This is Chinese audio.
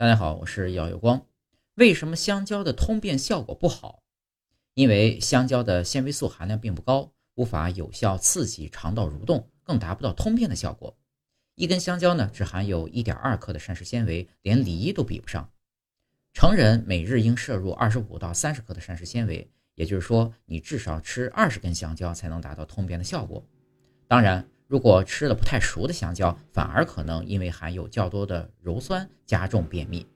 大家好，我是耀有光。为什么香蕉的通便效果不好？因为香蕉的纤维素含量并不高，无法有效刺激肠道蠕动，更达不到通便的效果。一根香蕉呢，只含有一点二克的膳食纤维，连梨都比不上。成人每日应摄入二十五到三十克的膳食纤维，也就是说，你至少吃二十根香蕉才能达到通便的效果。当然。如果吃了不太熟的香蕉，反而可能因为含有较多的鞣酸加重便秘。